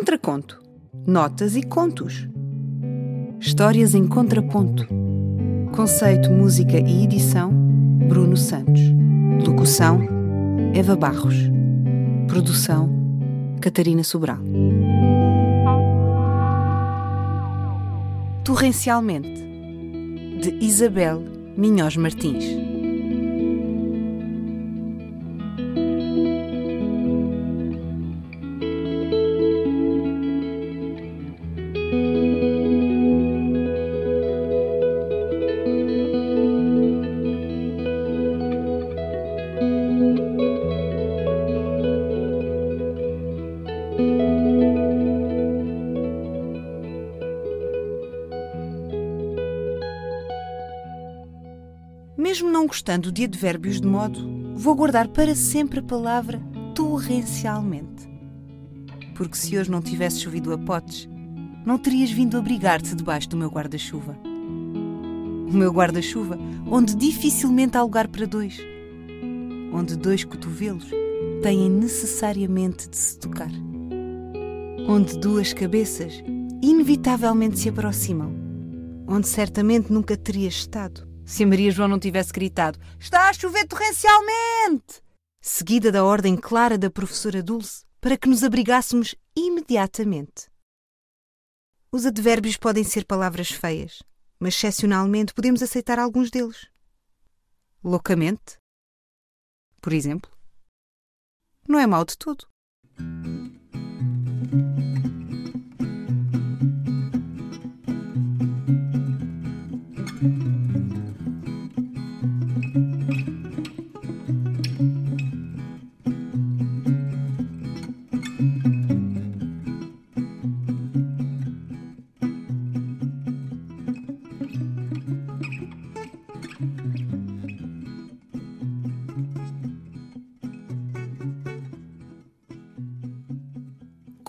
Contraconto. Notas e contos. Histórias em contraponto. Conceito, música e edição: Bruno Santos. Locução: Eva Barros. Produção: Catarina Sobral. Torrencialmente, de Isabel Minhós Martins. Mesmo não gostando de advérbios de modo, vou guardar para sempre a palavra torrencialmente. Porque se hoje não tivesse chovido a potes, não terias vindo abrigar-te debaixo do meu guarda-chuva. O meu guarda-chuva, onde dificilmente há lugar para dois, onde dois cotovelos têm necessariamente de se tocar, onde duas cabeças inevitavelmente se aproximam, onde certamente nunca terias estado se a Maria João não tivesse gritado: Está a chover torrencialmente! Seguida da ordem clara da professora Dulce para que nos abrigássemos imediatamente. Os advérbios podem ser palavras feias, mas excepcionalmente podemos aceitar alguns deles. Loucamente, por exemplo, não é mau de todo.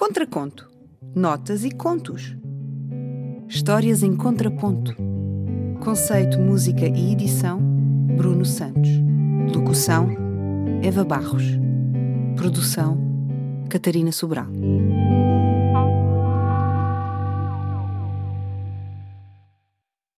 Contraconto. Notas e contos. Histórias em contraponto. Conceito, música e edição: Bruno Santos. Locução: Eva Barros. Produção: Catarina Sobral.